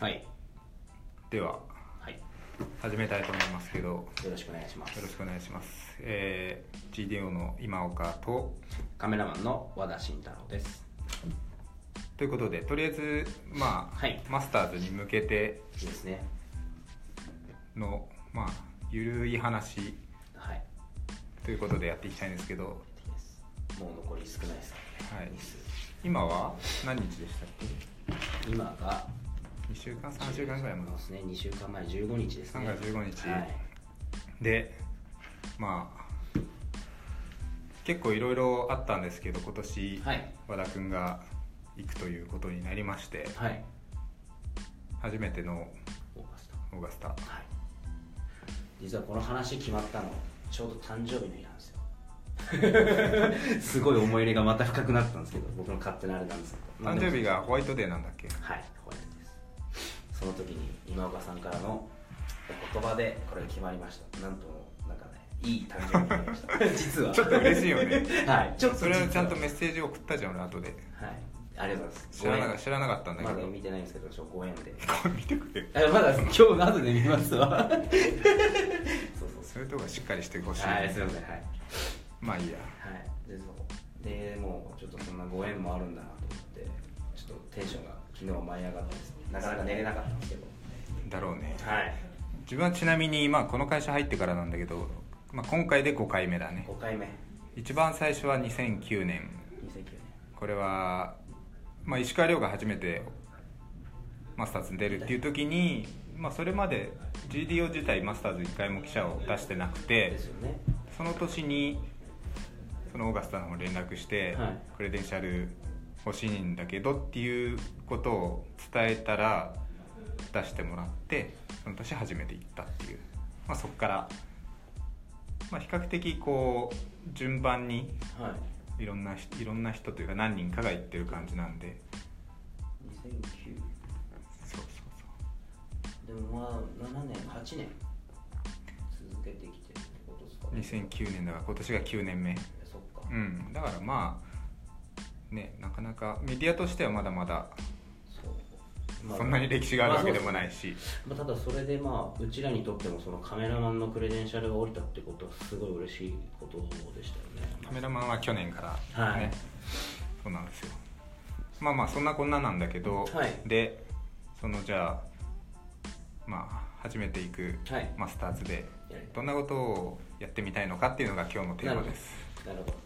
はい。でははい。よ始めたいと思いますけどよろしくお願いします。ろしくお願いします。えー、GDO の今岡とカメラマンの和田慎太郎です。ということでとりあえずまあ、はい。マスターズに向けてですね。のまあゆるい話はい。ということでやっていきたいんですけど。もう残り少ないですからね。はい。今は何日でしたっけ？今が2週間3週間ぐらい前そうですね2週間前15日ですね。3月15日。はい。でまあ結構いろいろあったんですけど今年、はい。和田君が行くということになりましてはい。初めてのオーガスオーガスタ。タはい。実はこの話決まったのちょうど誕生日の日なんですよ。すごい思い入れがまた深くなったんですけど僕の勝手なあれなんですけど。誕生日がホワイトデーなんだっけ？はいその時に今岡さんからのお言葉でこれが決まりました。なんともなんかねいい誕生日になりました。実は。ちょっと嬉しいよね。はい。ちょっとそれはちゃんと実メッセージを送ったじゃん俺後で。はい。ありがとうございます。知らなか知らなかったんだけど、まだ見てないんですけどちょご縁で。見てくれ あまだ今日の後で見ますわ。そうそうそう。いうとこがしっかりしてほしい、そうはいすいません。はい。まあいいや。はい。でそう。でもうちょっとそんなご縁もあるんだなと思ってちょっとテンションが昨日は舞い上がってですね。なかなか寝れなかったんですけど。だろうね。はい。自分はちなみに、まあ、この会社入ってからなんだけど、まあ、今回で5回目だね。5回目。一番最初は2009年。2009年。これは、まあ、石川遼が初めてマスターズに出るっていう時に、まあ、それまで GDO 自体マスターズ1回も記者を出してなくてね。その年にそのオーガスタの方に連絡して、はい。クレデンシャル欲しいんだけどっていうことを伝えたら出してもらってその年初めて行ったっていう、まあ、そこから、まあ、比較的こう順番にはい。いろんな人いろんな人というか何人かが行ってる感じなんで。2009そうそうでもまあ7年8年。続けてきてるってことですか？そう2009年だから今年が9年目。そっか、うん。だからまあねなかなかメディアとしてはまだまだそんなに歴史があるわけでもないし、まあ、ただそれでまあうちらにとってもそのカメラマンのクレデンシャルが降りたってことはすごい嬉しいことでしたよね。カメラマンは去年からね、はい。そうなんですよ。まあまあそんなこんななんだけど、はい。でそのじゃあまあ初めて行くはい。マスターズでどんなことをやってみたいのかっていうのが今日のテーマです。なるほど。は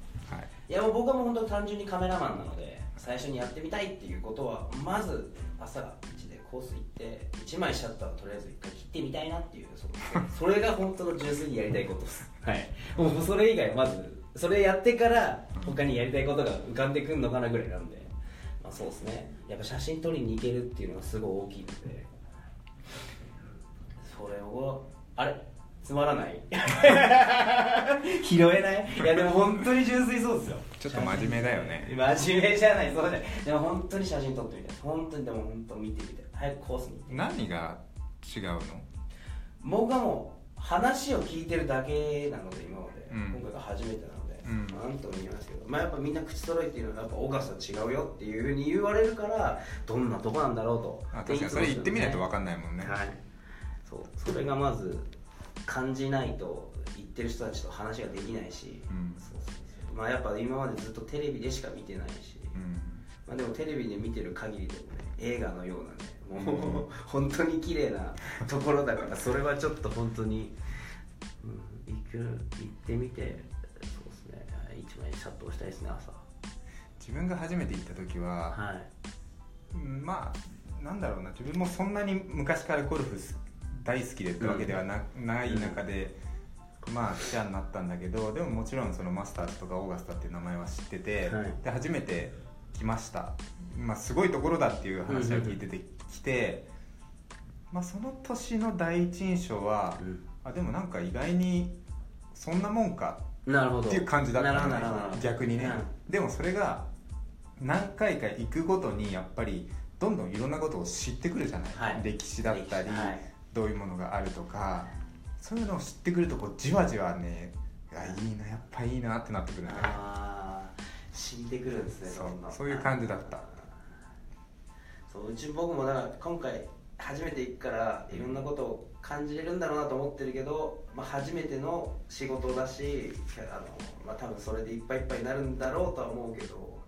いいやもう僕はもう本当単純にカメラマンなので最初にやってみたいっていうことはまず朝一でコース行って1枚シャッターをとりあえず一回切ってみたいなっていうそ それが本当の純粋にやりたいことです。はい。もうそれ以外まずそれやってから他にやりたいことが浮かんでくるのかなぐらいなんで。まあそうですね。やっぱ写真撮りに行けるっていうのがすごい大きいので。それをあれ？つまらない。拾えない？いやでも本当に純粋そうですよ。ちょっと真面目だよね。真面目じゃないそうじゃない。でも本当に写真撮ってみたい本当にでも本当見てみたい早くコースに何が違うの？僕はもう話を聞いてるだけなので今まで、うん。今回が初めてなので、うん。まあなんとも言いますけど、まあ、やっぱみんな口揃えているのはやっぱオーガスタ違うよっていうふうに言われるからどんなとこなんだろうと。あ確かにそれ言ってみないと分かかんないもんね、はい。そう。それがまず感じないと言ってる人たちと話ができないし、まあやっぱ今までずっとテレビでしか見てないし、うんまあ、でもテレビで見てる限りでもね映画のようなねもう、本当に綺麗なところだからそれはちょっと本当に、うん、行く行ってみてそうですね。一枚シャットをしたいですね朝。自分が初めて行った時は、はい。うんまあなんだろうな自分もそんなに昔からゴルフす大好きでってわけではな,、ない中で、まあ記者になったんだけどでももちろんそのマスターズとかオーガスタっていう名前は知ってて、はい。で初めて来ました、まあ、すごいところだっていう話を聞いててきて、まあ、その年の第一印象は、あでもなんか意外にそんなもんかなるほど。っていう感じだったの逆にね、うん。でもそれが何回か行くごとにやっぱりどんどんいろんなことを知ってくるじゃない、はい。歴史だったり、はいどういうものがあるとかそういうのを知ってくるとこうじわじわねあいいなやっぱいいなってなってくるね。ああ死んでくるんですねそうそういう感じだった。そううち僕もだから今回初めて行くからいろんなことを感じれるんだろうなと思ってるけど、まあ、初めての仕事だしあの、まあ、多分それでいっぱいいっぱいになるんだろうとは思うけど、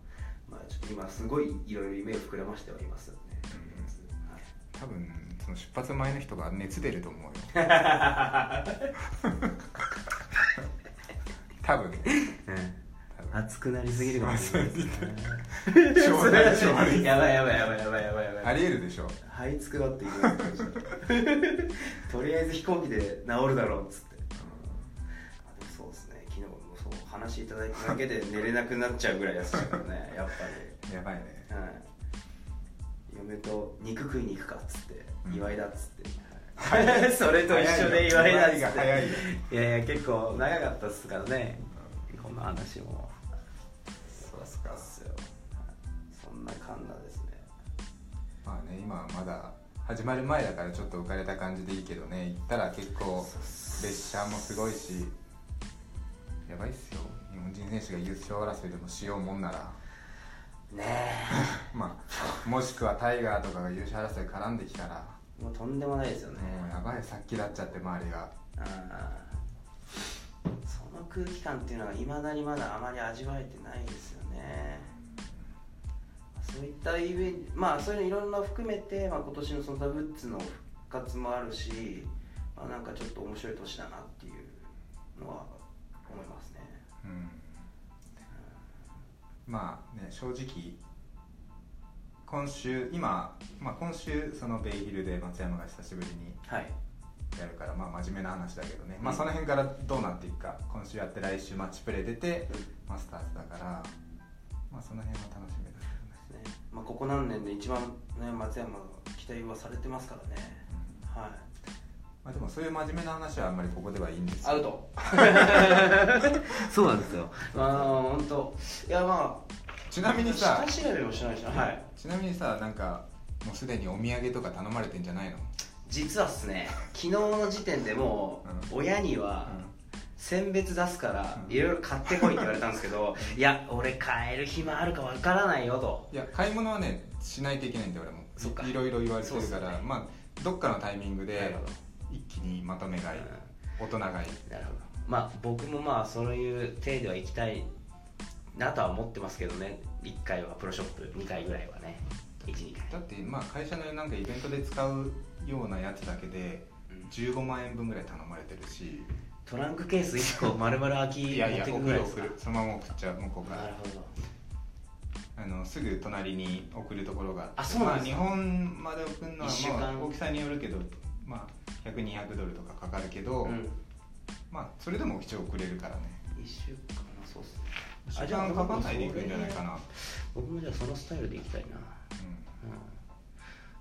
まあ、ちょっと今すごいいろいろ夢を膨らましてはいますよね、はい。多分その出発前の人が熱出ると思うよ。多分。ね多分。熱くなりすぎるかもしれないですね。やばいやばいやばいやばいやばいやばい。ありえるでしょ這いつくばって言われてましたとりあえず飛行機で治るだろうっつって、あでもそうですね。昨日もそう話いただいただけで寝れなくなっちゃうぐらいやつだからねやっぱやばいね。り、はい、嫁と肉食いに行くかっつって、うん。祝いだっつって、それと一緒で祝いだっつって。が早いよ。いやいや結構長かったっすからね。この話も。そうっすか。っすよそんなカンナですね。まあね今はまだ始まる前だからちょっと浮かれた感じでいいけどね。行ったら結構列車もすごいし。やばいっすよ。日本人選手が優勝争いでもしようもんならね まあもしくはタイガーとかが優勝争い絡んできたら。えもうとんでもないですよね、もうやばいさっきだっちゃって周りが。その空気感っていうのはいまだにまだあまり味わえてないですよね。そういったイベントまあそういうのいろんな含めて、まあ、今年のそのザ・ブッツの復活もあるし、まあ、なんかちょっと面白い年だなっていうのはまあね正直今週今、まあ、今週そのベイヒルで松山が久しぶりにはい。やるからまあ真面目な話だけどね、うん。まあその辺からどうなっていくか。今週やって来週マッチプレー出てマスターズだから。まあその辺は楽しみだけどね。ね。まあ、ここ何年で一番、ね、松山が期待はされてますからね。はいまあ、でもそういう真面目な話はあんまりここではいいんですよ。アウトそうなんですよ。ああ本当。いやまあちなみにさ下調べもしないしな。はい。ちなみにさなんかもうすでにお土産とか頼まれてんじゃないの？実はっすね昨日の時点でもう親には選別出すからうん。いろいろ買ってこいって言われたんですけどいや俺買える暇あるかわからないよと。いや買い物はねしないといけないんで俺も。そっか。いろいろ言われてるから、ね。まあどっかのタイミングでなるほど一気にまとめ買い、大人買い。なるほど。まあ僕もまあそういう体では行きたいなとは思ってますけどね。1回はプロショップ2回ぐらいはね。12回。だってまあ会社のなんかイベントで使うようなやつだけでうん。15万円分ぐらい頼まれてるし。トランクケース1個丸々空きいやいや持ってく送るぐらいですか。送るそのまま送っちゃう向こうから。なるほど。あのすぐ隣に送るところがあって。あそうなんですか。まあ、日本まで送るのはまあ大きさによるけどまあ100200ドルとかかかるけど、うん。まあそれでも一応送れるからね。1週間？はそうっすね。時間？かかんないでいくんじゃないかな、僕もじゃあそのスタイルで行きたいな、ううん、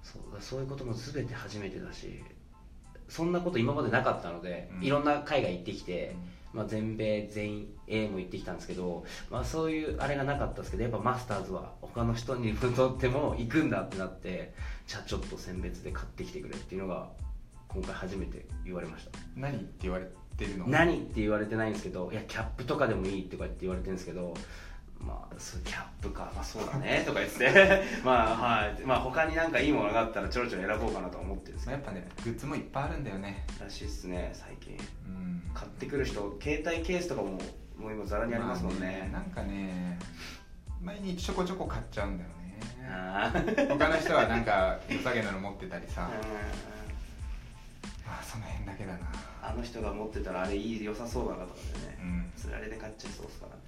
そうだそういうことも全て初めてだしそんなこと今までなかったので、うん。いろんな海外行ってきて、ん。まあ、全米全員 A も行ってきたんですけど、まあ、そういうあれがなかったですけどやっぱマスターズは他の人にとっても行くんだってなってじゃあちょっと選別で買ってきてくれっていうのが今回初めて言われました。何って言われてるの？何って言われてないんですけどいやキャップとかでもいいとか言って言われてるんですけどまあそうキャップか。まあそうだね とか言って。まあはい。まあ他になんかいいものがあったらちょろちょろ選ぼうかなとは思ってるんですけど。まあやっぱねグッズもいっぱいあるんだよね。らしいっすね最近。うん。買ってくる人携帯ケースとかももう今ざらにありますもんね,、まあなんかね毎日ちょこちょこ買っちゃうんだよね。あー。他の人はなんか良さげなの持ってたりさ。うん。まあその辺だけだな。あの人が持ってたらあれいい良さそうだなとかでね、うん。つられで買っちゃいそうですからね。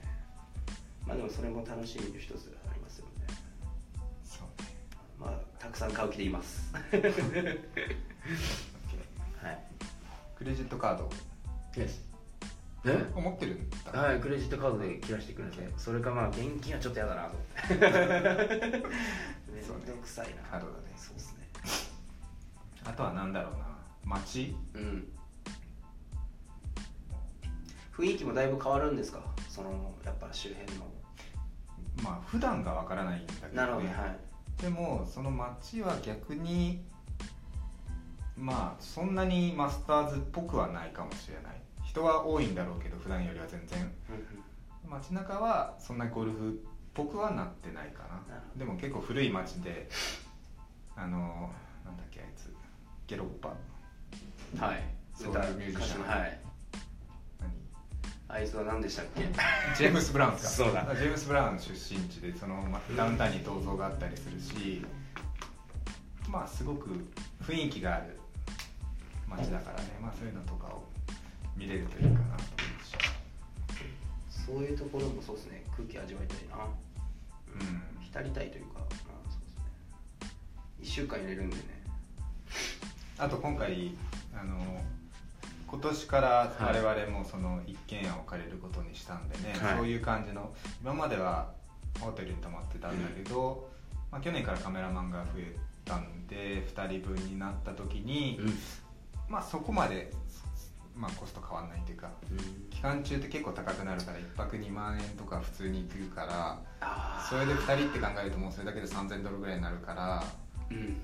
まあでもそれも楽しみの一つありますよね。そうね。まあたくさん買う気でいます。はい。クレジットカード。ですえ？持ってるんだ。はいクレジットカードで切らしてくださいそれかまあ現金はちょっとやだなと思って。めんどくさいな。カードだね。そうですね。あとはなんだろうな街？うん。雰囲気もだいぶ変わるんですか？そのやっぱ周辺の。まあ普段がわからないんだけど、ね、なるほどはい。でもその街は逆にまあそんなにマスターズっぽくはないかもしれない。人は多いんだろうけど普段よりは全然。街中はそんなゴルフっぽくはなってないかな。でも結構古い街であのなんだっけあいつ。ゲロッパはい。ソウルミュージシャン。はい。何？あいつは何でしたっけ？ジェームス・ブラウンか？そうだ。ジェームス・ブラウン出身地でそのまダウンタウンに銅像があったりするしまあすごく雰囲気がある街だからね。まあそういうのとかを見れるといいかな。と思うしそういうところもそうですね。空気味わいたいな。うん。浸りたいというか、まあ、そうですね。1週間入れるんでね。あと今回あの今年から我々もその一軒家を借りることにしたんでね、はい。そういう感じの今まではホテルに泊まってたんだけど、まあ、去年からカメラマンが増えたんで2人分になった時に、まあそこまで、まあ、コスト変わんないというか期間中って結構高くなるから1泊2万円とか普通に行くからあそれで2人って考えるともうそれだけで3000ドルぐらいになるからうん。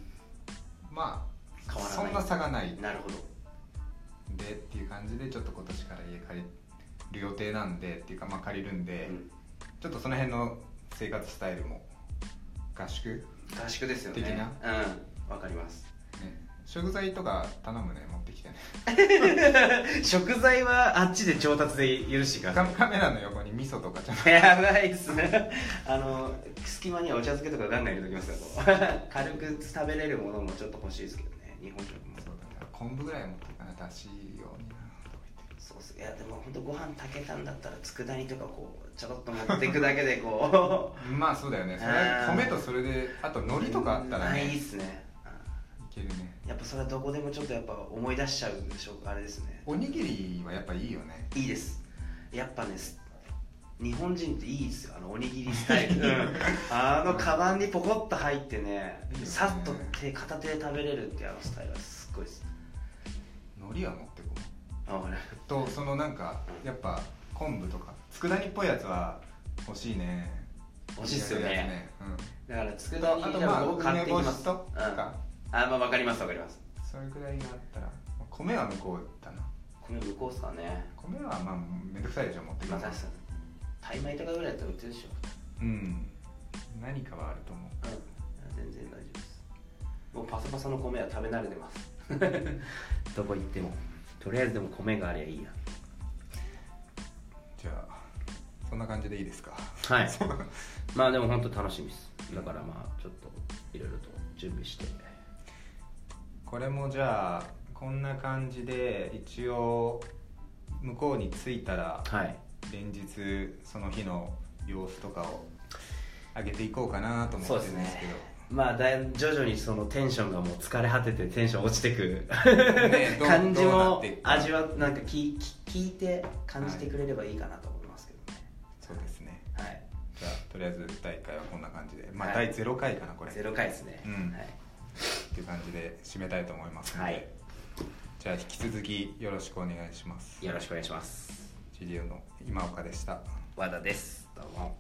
まあ変わらない。そんな差がない。なるほど。でっていう感じでちょっと今年から家借りる予定なんでっていうかまあ借りるんで、うん。ちょっとその辺の生活スタイルも合宿、ね、合宿ですよね。的な？うん。わかります。食材とか頼むね。持ってきてね。食材はあっちで調達で許してくださカカメラの横に味噌とかちゃんと。いやばいっすね。あの隙間にはお茶漬けとかガンガン入れときますから 軽く食べれるものもちょっと欲しいですけどね日本食もそうだね昆布ぐらい持っていかなだしようになそうっす。いやでも本当ご飯炊けたんだったら佃煮とかこうちょろっと持っていくだけでこう。まあそうだよね。それ米とそれであと海苔とかあったらね。あいいっすね。いけるね。やっぱそれはどこでもちょっとやっぱ思い出しちゃうでしょうあれですね。おにぎりはやっぱいいよね。いいです。やっぱねす日本人っていいですよ。あのおにぎりスタイル、うん。あのカバンにポコッと入ってねさっと手片手で食べれるってあのスタイルはすっごいです。海苔は持ってこう。あ俺。とそのなんかやっぱ昆布とか佃煮っぽいやつは欲しいね。欲しいっすよね。やつね。だからうん、佃煮あとまあ僕買ってきます。とうん。か、あまあ分かります分かります。それくらいがあったら米は向こうだな。米向こうっすかね。米はまあめんどくさいでしょ持ってくるの。まあタイ米とかぐらいだったら売ってるでしょ。うん。何かはあると思う。うん。全然大丈夫です。もうパサパサの米は食べ慣れてます。どこ行っても。とりあえずでも米がありゃいいや。じゃあそんな感じでいいですか？はい。まあでも本当楽しみです。だからまあちょっといろいろと準備して。これもじゃあこんな感じで一応向こうに着いたらはい連日その日の様子とかを上げていこうかなと思ってるんですけど。まあだい徐々にそのテンションがもう疲れ果ててテンション落ちてく。感じも味わなんか聞聞いて感じてくれればいいかなと思いますけどね。そうですね。はい。じゃあとりあえず第1回はこんな感じで。まあはい。第0回かなこれ。ゼロ回ですね、うん。はい、っていう感じで締めたいと思いますので、はい。じゃあ引き続きよろしくお願いします。よろしくお願いしますジュリオの今岡でした。和田です。どうも。